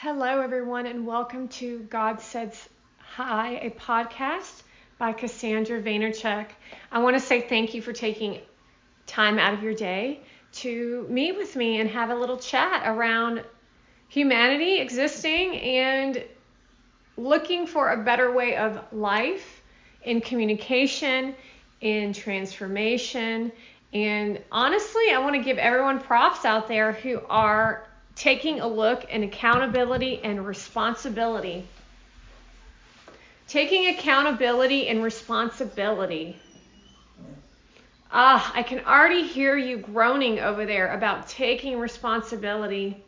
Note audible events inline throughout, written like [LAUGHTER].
Hello, everyone, and welcome to God Says Hi, a podcast by Cassandra Vaynerchuk. I want to say thank you for taking time out of your day to meet with me and have a little chat around humanity existing and looking for a better way of life in communication, in transformation. And honestly, I want to give everyone props out there who are taking a look and accountability and responsibility. Taking accountability and responsibility. Ah, I can already hear you groaning over there about taking responsibility.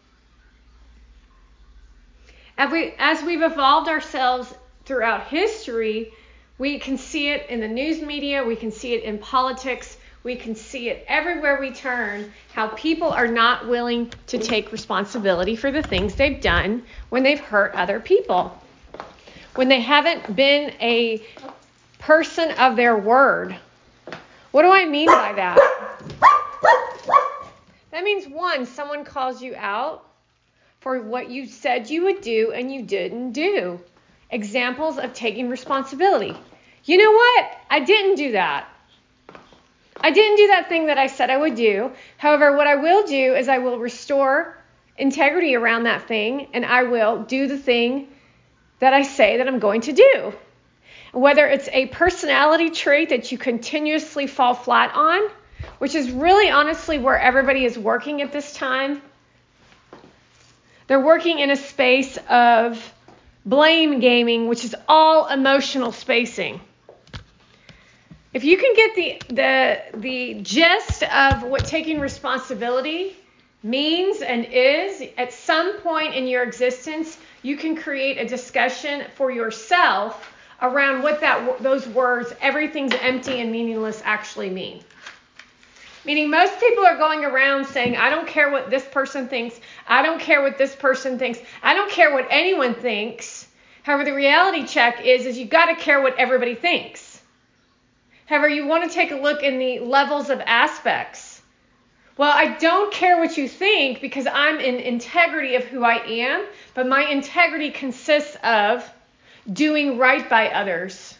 As, we, as we've evolved ourselves throughout history, we can see it in the news media, we can see it in politics, we can see it everywhere we turn how people are not willing to take responsibility for the things they've done when they've hurt other people. When they haven't been a person of their word. What do I mean by that? That means one, someone calls you out for what you said you would do and you didn't do. Examples of taking responsibility. You know what? I didn't do that. I didn't do that thing that I said I would do. However, what I will do is I will restore integrity around that thing and I will do the thing that I say that I'm going to do. Whether it's a personality trait that you continuously fall flat on, which is really honestly where everybody is working at this time. They're working in a space of blame gaming, which is all emotional spacing. If you can get the the the gist of what taking responsibility means and is at some point in your existence, you can create a discussion for yourself around what that those words everything's empty and meaningless actually mean. Meaning most people are going around saying I don't care what this person thinks, I don't care what this person thinks, I don't care what anyone thinks. However, the reality check is is you got to care what everybody thinks. However, you want to take a look in the levels of aspects. Well, I don't care what you think because I'm in integrity of who I am, but my integrity consists of doing right by others,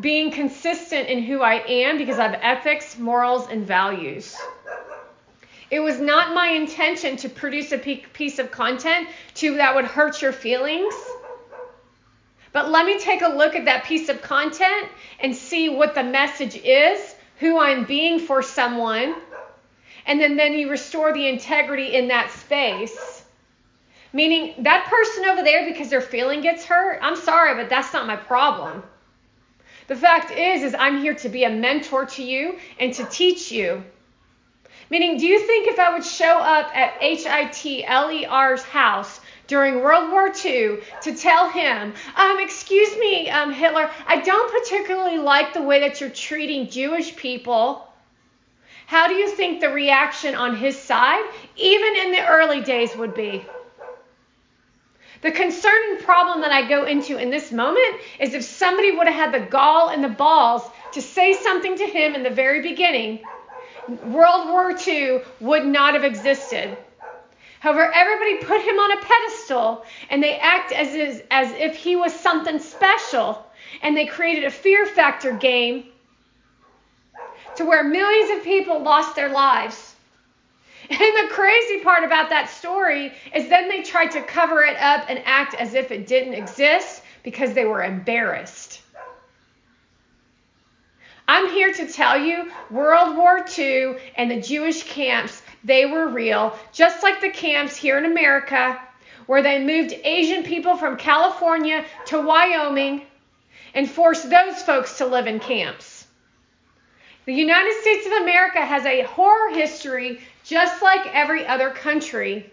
being consistent in who I am because I have ethics, morals, and values. It was not my intention to produce a piece of content to that would hurt your feelings. But let me take a look at that piece of content and see what the message is, who I'm being for someone, and then, then you restore the integrity in that space. Meaning that person over there, because their feeling gets hurt, I'm sorry, but that's not my problem. The fact is, is I'm here to be a mentor to you and to teach you. Meaning, do you think if I would show up at HITLER's house during World War II to tell him, um, excuse me, um, Hitler, I don't particularly like the way that you're treating Jewish people. How do you think the reaction on his side, even in the early days, would be? The concerning problem that I go into in this moment is if somebody would have had the gall and the balls to say something to him in the very beginning, World War II would not have existed. However, everybody put him on a pedestal and they act as, is, as if he was something special. And they created a fear factor game to where millions of people lost their lives. And the crazy part about that story is then they tried to cover it up and act as if it didn't exist because they were embarrassed. I'm here to tell you World War II and the Jewish camps they were real, just like the camps here in America, where they moved Asian people from California to Wyoming and forced those folks to live in camps. The United States of America has a horror history just like every other country.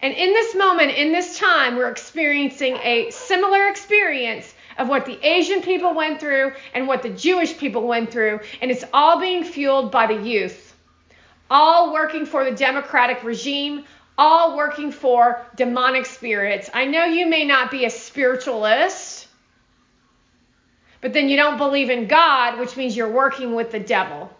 And in this moment, in this time, we're experiencing a similar experience of what the Asian people went through and what the Jewish people went through. And it's all being fueled by the youth all working for the democratic regime, all working for demonic spirits. I know you may not be a spiritualist, but then you don't believe in God, which means you're working with the devil.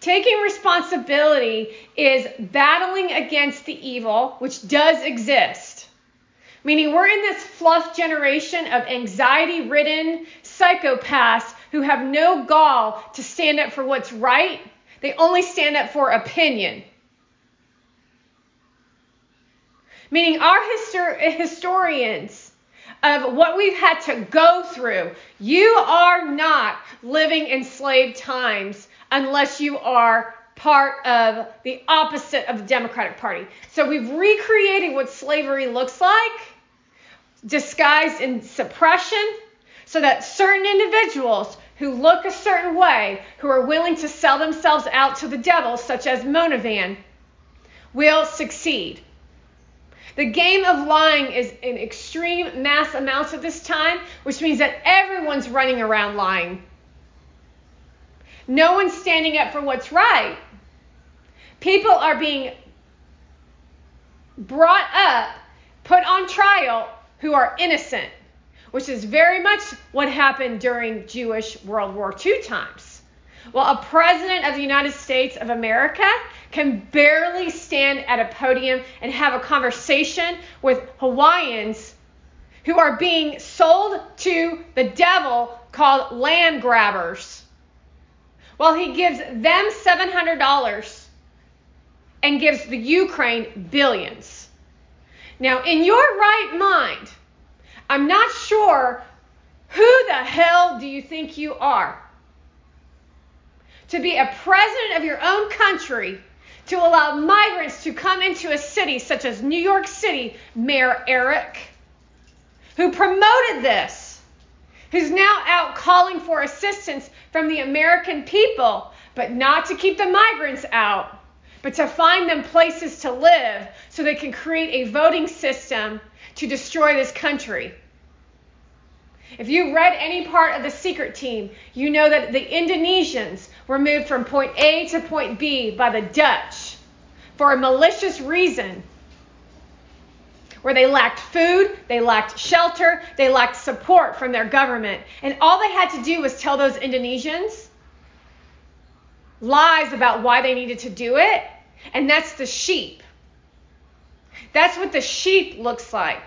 Taking responsibility is battling against the evil, which does exist. Meaning, we're in this fluff generation of anxiety ridden psychopaths who have no gall to stand up for what's right. They only stand up for opinion. Meaning, our histor- historians of what we've had to go through, you are not living in slave times unless you are part of the opposite of the Democratic Party. So we've recreated what slavery looks like, disguised in suppression, so that certain individuals who look a certain way, who are willing to sell themselves out to the devil, such as Monavan, will succeed. The game of lying is in extreme mass amounts at this time, which means that everyone's running around lying. No one's standing up for what's right. People are being brought up, put on trial, who are innocent, which is very much what happened during Jewish World War II times. Well, a president of the United States of America can barely stand at a podium and have a conversation with Hawaiians who are being sold to the devil called land grabbers while he gives them $700 and gives the Ukraine billions. Now, in your right mind, I'm not sure who the hell do you think you are? To be a president of your own country, to allow migrants to come into a city such as New York City, Mayor Eric, who promoted this who's now out calling for assistance from the American people, but not to keep the migrants out, but to find them places to live so they can create a voting system to destroy this country. If you read any part of the secret team, you know that the Indonesians were moved from point A to point B by the Dutch for a malicious reason where they lacked food, they lacked shelter, they lacked support from their government. And all they had to do was tell those Indonesians lies about why they needed to do it. And that's the sheep. That's what the sheep looks like.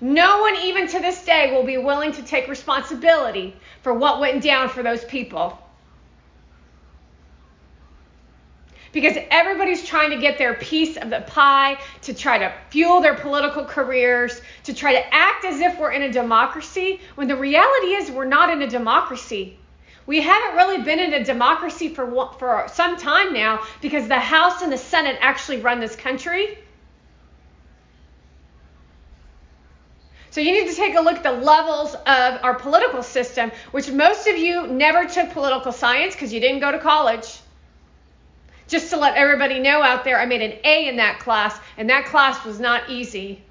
No one, even to this day, will be willing to take responsibility for what went down for those people. because everybody's trying to get their piece of the pie to try to fuel their political careers, to try to act as if we're in a democracy, when the reality is we're not in a democracy. We haven't really been in a democracy for for some time now because the House and the Senate actually run this country. So you need to take a look at the levels of our political system, which most of you never took political science because you didn't go to college. Just to let everybody know out there, I made an A in that class, and that class was not easy.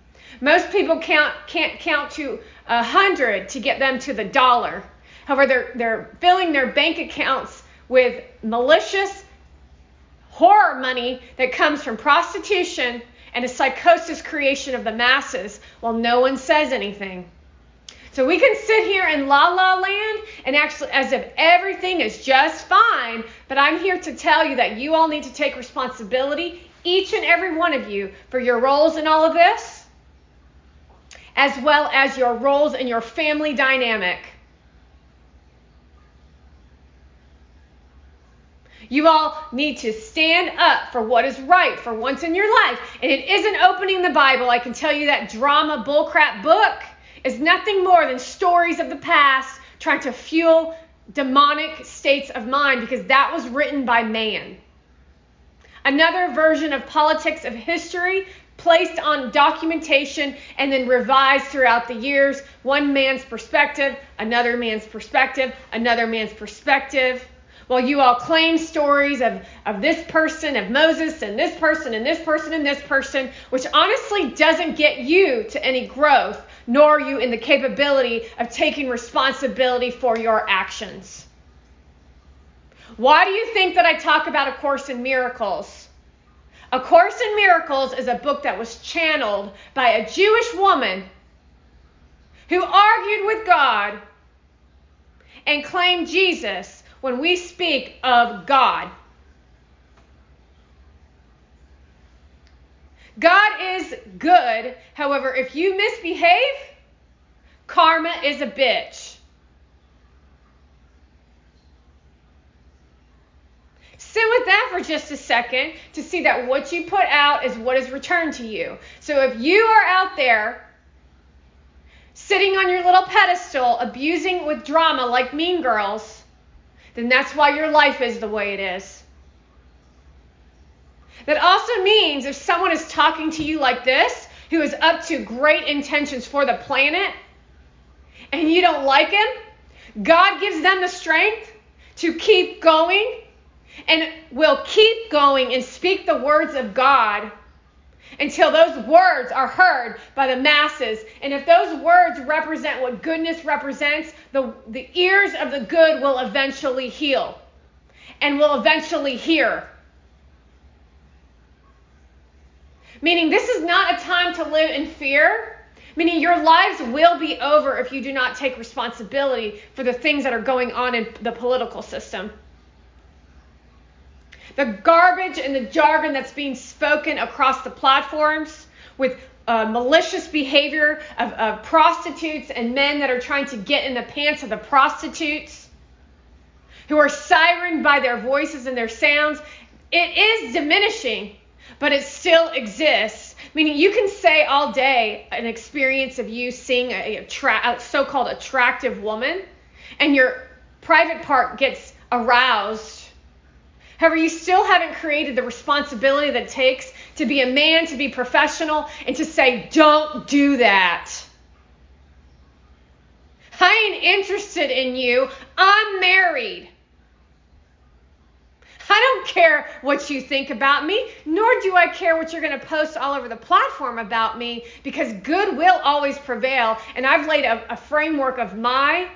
Most people count, can't count to a hundred to get them to the dollar. However, they're, they're filling their bank accounts with malicious horror money that comes from prostitution and a psychosis creation of the masses while no one says anything. So we can sit here in la la land and actually as if everything is just fine, but I'm here to tell you that you all need to take responsibility, each and every one of you, for your roles in all of this, as well as your roles in your family dynamic. You all need to stand up for what is right for once in your life. And it isn't opening the Bible. I can tell you that drama bullcrap book is nothing more than stories of the past trying to fuel demonic states of mind because that was written by man. Another version of politics of history placed on documentation and then revised throughout the years. One man's perspective, another man's perspective, another man's perspective. While you all claim stories of, of this person, of Moses, and this person, and this person, and this person, which honestly doesn't get you to any growth, nor are you in the capability of taking responsibility for your actions. Why do you think that I talk about A Course in Miracles? A Course in Miracles is a book that was channeled by a Jewish woman who argued with God and claimed Jesus when we speak of God. God is good. However, if you misbehave, karma is a bitch. Sit with that for just a second to see that what you put out is what is returned to you. So if you are out there sitting on your little pedestal, abusing with drama like mean girls, then that's why your life is the way it is. That also means if someone is talking to you like this, who is up to great intentions for the planet, and you don't like him, God gives them the strength to keep going and will keep going and speak the words of God until those words are heard by the masses. And if those words represent what goodness represents, the, the ears of the good will eventually heal and will eventually hear. Meaning, this is not a time to live in fear. Meaning, your lives will be over if you do not take responsibility for the things that are going on in the political system. The garbage and the jargon that's being spoken across the platforms with uh, malicious behavior of, of prostitutes and men that are trying to get in the pants of the prostitutes, who are sirened by their voices and their sounds, it is diminishing but it still exists. Meaning, you can say all day an experience of you seeing a, a so-called attractive woman, and your private part gets aroused. However, you still haven't created the responsibility that it takes to be a man, to be professional, and to say, "Don't do that." I ain't interested in you. I'm married. I don't care what you think about me, nor do I care what you're going to post all over the platform about me, because good will always prevail. And I've laid a, a framework of my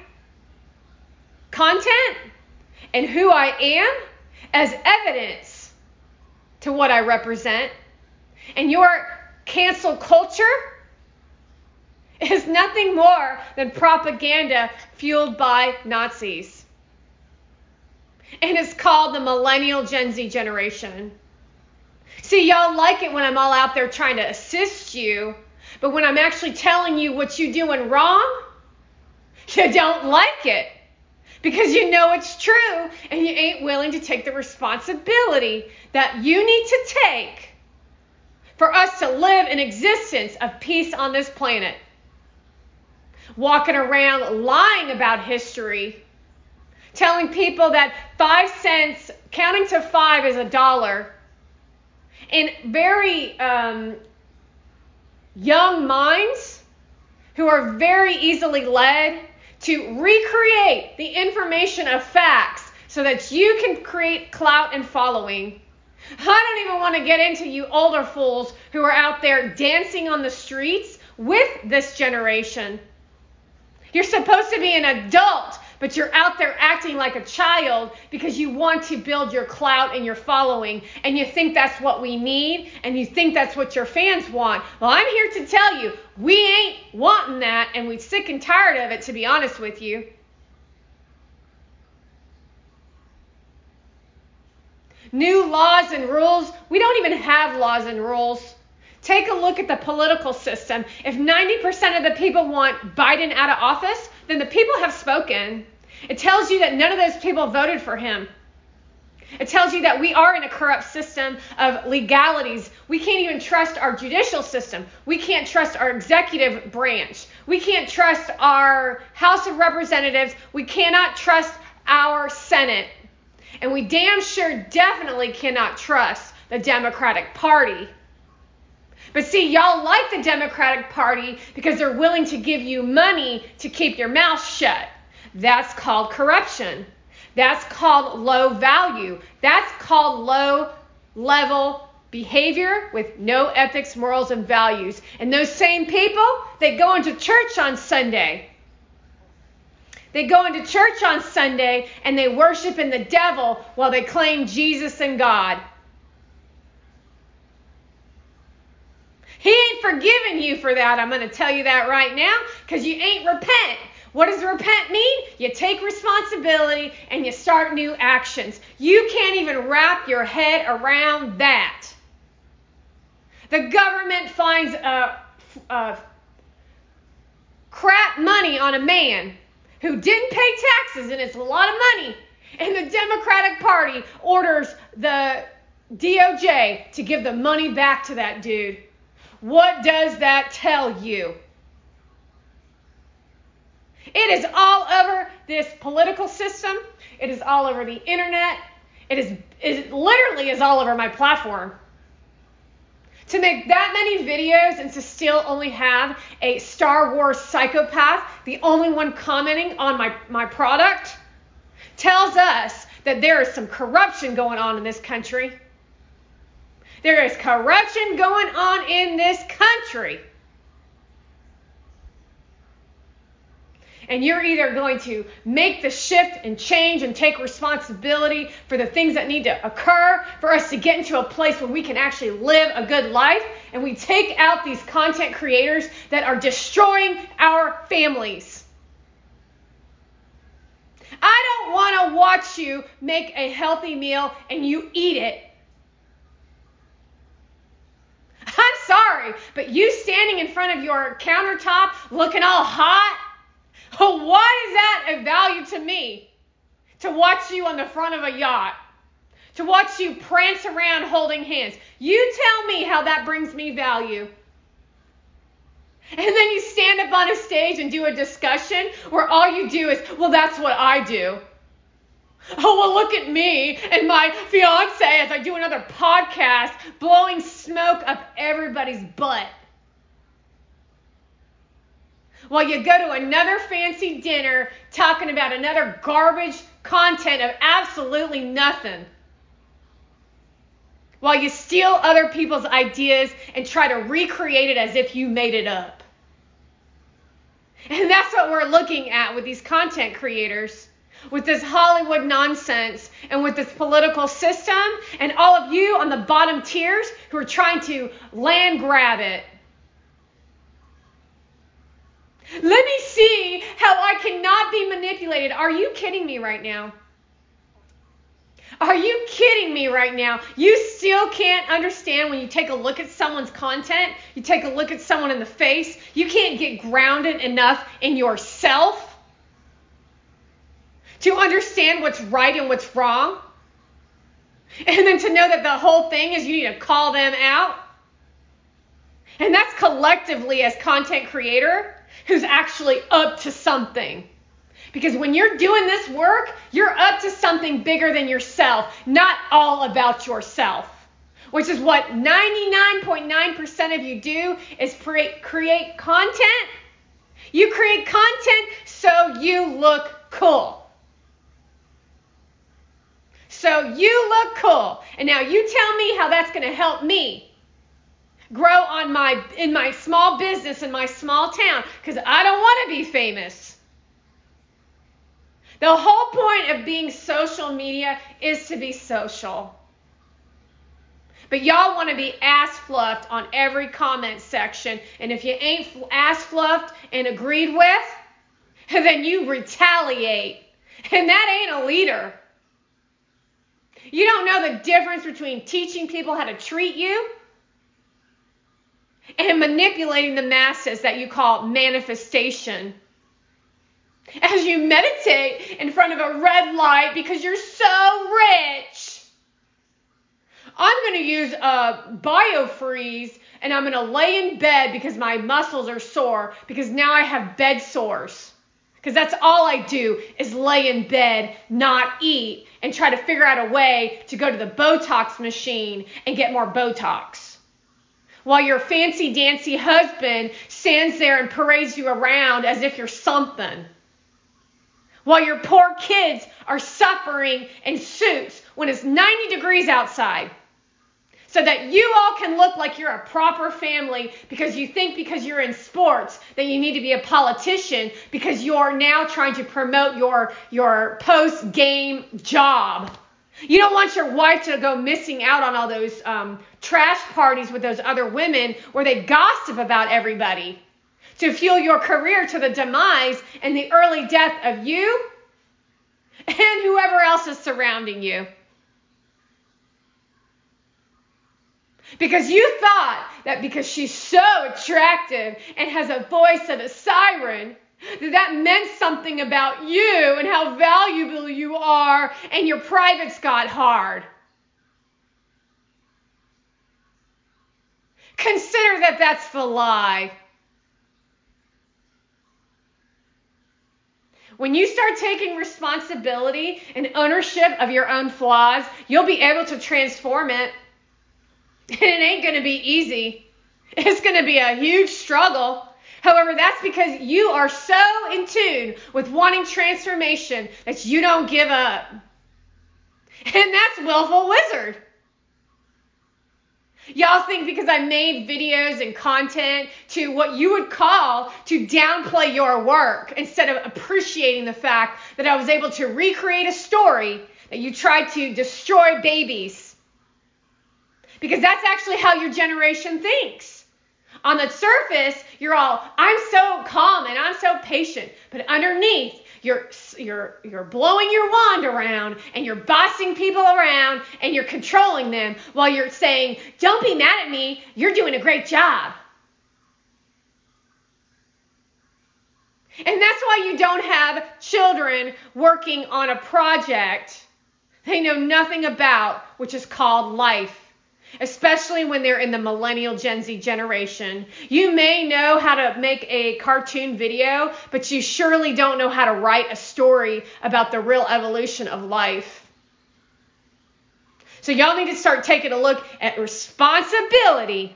content and who I am as evidence to what I represent. And your cancel culture is nothing more than propaganda fueled by Nazis and it's called the Millennial Gen Z generation. See, y'all like it when I'm all out there trying to assist you, but when I'm actually telling you what you're doing wrong, [LAUGHS] you don't like it because you know it's true and you ain't willing to take the responsibility that you need to take for us to live an existence of peace on this planet. Walking around lying about history telling people that five cents, counting to five is a dollar. In very um, young minds who are very easily led to recreate the information of facts so that you can create clout and following. I don't even want to get into you older fools who are out there dancing on the streets with this generation. You're supposed to be an adult but you're out there acting like a child because you want to build your clout and your following and you think that's what we need and you think that's what your fans want. Well, I'm here to tell you, we ain't wanting that and we're sick and tired of it, to be honest with you. New laws and rules. We don't even have laws and rules. Take a look at the political system. If 90% of the people want Biden out of office, then the people have spoken. It tells you that none of those people voted for him. It tells you that we are in a corrupt system of legalities. We can't even trust our judicial system. We can't trust our executive branch. We can't trust our House of Representatives. We cannot trust our Senate. And we damn sure definitely cannot trust the Democratic Party. But see, y'all like the Democratic Party because they're willing to give you money to keep your mouth shut. That's called corruption. That's called low value. That's called low level behavior with no ethics, morals, and values. And those same people, they go into church on Sunday. They go into church on Sunday and they worship in the devil while they claim Jesus and God. He ain't forgiving you for that. I'm going to tell you that right now because you ain't repent. What does repent mean? You take responsibility and you start new actions. You can't even wrap your head around that. The government finds a, a crap money on a man who didn't pay taxes, and it's a lot of money. And the Democratic Party orders the DOJ to give the money back to that dude. What does that tell you? It is all over this political system. It is all over the internet. It is it literally is all over my platform. To make that many videos and to still only have a Star Wars psychopath, the only one commenting on my, my product, tells us that there is some corruption going on in this country. There is corruption going on in this country. and you're either going to make the shift and change and take responsibility for the things that need to occur for us to get into a place where we can actually live a good life and we take out these content creators that are destroying our families. I don't want to watch you make a healthy meal and you eat it. I'm sorry, but you standing in front of your countertop looking all hot [LAUGHS] what is that of value to me? To watch you on the front of a yacht, to watch you prance around holding hands. You tell me how that brings me value. And then you stand up on a stage and do a discussion where all you do is, well, that's what I do. Oh, well, look at me and my fiance as I do another podcast blowing smoke up everybody's butt while you go to another fancy dinner talking about another garbage content of absolutely nothing. While you steal other people's ideas and try to recreate it as if you made it up. And that's what we're looking at with these content creators, with this Hollywood nonsense, and with this political system, and all of you on the bottom tiers who are trying to land grab it let me see how I cannot be manipulated. Are you kidding me right now? Are you kidding me right now? You still can't understand when you take a look at someone's content, you take a look at someone in the face, you can't get grounded enough in yourself to understand what's right and what's wrong. And then to know that the whole thing is you need to call them out. And that's collectively as content creator who's actually up to something. Because when you're doing this work, you're up to something bigger than yourself, not all about yourself. Which is what 99.9% of you do is create, create content. You create content so you look cool. So you look cool. And now you tell me how that's going to help me grow on my in my small business in my small town because I don't want to be famous. The whole point of being social media is to be social. But y'all want to be ass fluffed on every comment section. And if you ain't ass fluffed and agreed with, [LAUGHS] then you retaliate. And that ain't a leader. You don't know the difference between teaching people how to treat you and manipulating the masses that you call manifestation. As you meditate in front of a red light because you're so rich. I'm going to use a biofreeze and I'm going to lay in bed because my muscles are sore because now I have bed sores. Because that's all I do is lay in bed, not eat, and try to figure out a way to go to the Botox machine and get more Botox while your fancy dancy husband stands there and parades you around as if you're something. While your poor kids are suffering in suits when it's 90 degrees outside. So that you all can look like you're a proper family because you think because you're in sports that you need to be a politician because you're now trying to promote your, your post game job. You don't want your wife to go missing out on all those um, trash parties with those other women where they gossip about everybody. to fuel your career to the demise and the early death of you and whoever else is surrounding you. Because you thought that because she's so attractive and has a voice of a siren, that that meant something about you and how valuable you are, and your privates got hard. Consider that that's the lie. When you start taking responsibility and ownership of your own flaws, you'll be able to transform it. And [LAUGHS] it ain't going to be easy. It's going to be a huge struggle. However, that's because you are so in tune with wanting transformation that you don't give up. [LAUGHS] And that's Willful Wizard. Y'all think because I made videos and content to what you would call to downplay your work instead of appreciating the fact that I was able to recreate a story that you tried to destroy babies. Because that's actually how your generation thinks. On the surface, you're all, I'm so calm and I'm so patient. But underneath, you're you're you're blowing your wand around and you're bossing people around and you're controlling them while you're saying, "Don't be mad at me. You're doing a great job." And that's why you don't have children working on a project they know nothing about, which is called life especially when they're in the millennial Gen Z generation. You may know how to make a cartoon video, but you surely don't know how to write a story about the real evolution of life. So, y'all need to start taking a look at responsibility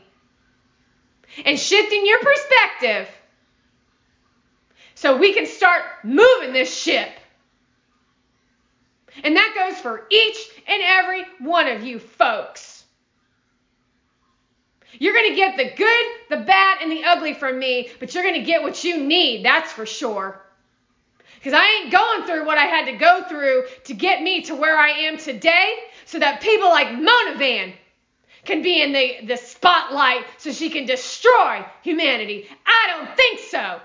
and shifting your perspective so we can start moving this ship. And that goes for each and every one of you folks. You're going to get the good, the bad, and the ugly from me, but you're going to get what you need, that's for sure. Because I ain't going through what I had to go through to get me to where I am today so that people like Mona Van can be in the, the spotlight so she can destroy humanity. I don't think so.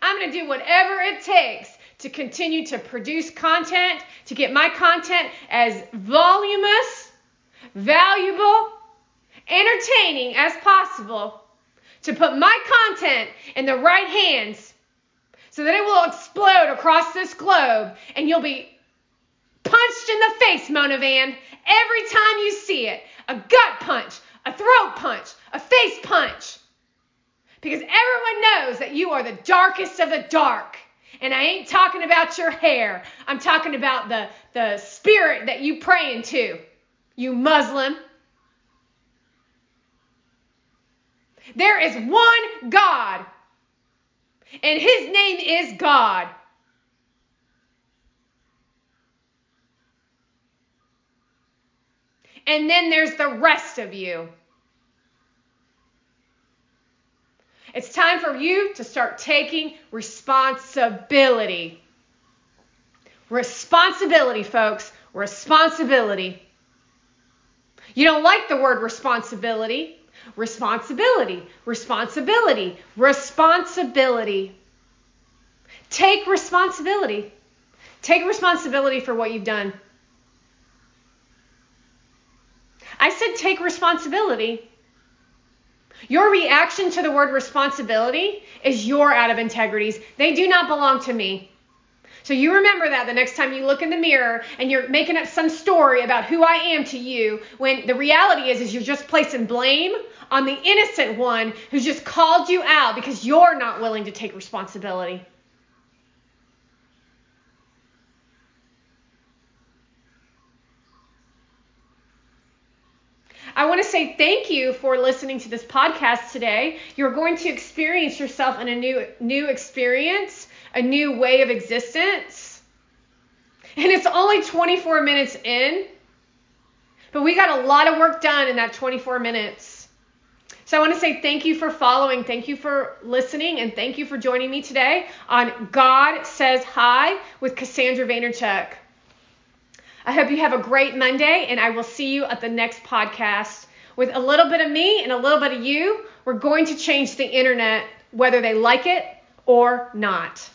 I'm going to do whatever it takes to continue to produce content, to get my content as voluminous, valuable, entertaining as possible, to put my content in the right hands so that it will explode across this globe and you'll be punched in the face, Mona Van, every time you see it. A gut punch, a throat punch, a face punch. Because everyone knows that you are the darkest of the dark. And I ain't talking about your hair. I'm talking about the, the spirit that you pray into, you Muslim. There is one God, and his name is God. And then there's the rest of you. It's time for you to start taking responsibility. Responsibility, folks. Responsibility. You don't like the word responsibility. Responsibility, responsibility, responsibility. Take responsibility. Take responsibility for what you've done. I said take responsibility. Your reaction to the word responsibility is your out of integrities. They do not belong to me. So you remember that the next time you look in the mirror and you're making up some story about who I am to you, when the reality is is you're just placing blame on the innocent one who's just called you out because you're not willing to take responsibility. I want to say thank you for listening to this podcast today. You're going to experience yourself in a new new experience, a new way of existence. And it's only 24 minutes in, but we got a lot of work done in that 24 minutes. So I want to say thank you for following, thank you for listening, and thank you for joining me today on God Says Hi with Cassandra Vaynerchuk. I hope you have a great Monday, and I will see you at the next podcast with a little bit of me and a little bit of you. We're going to change the internet whether they like it or not.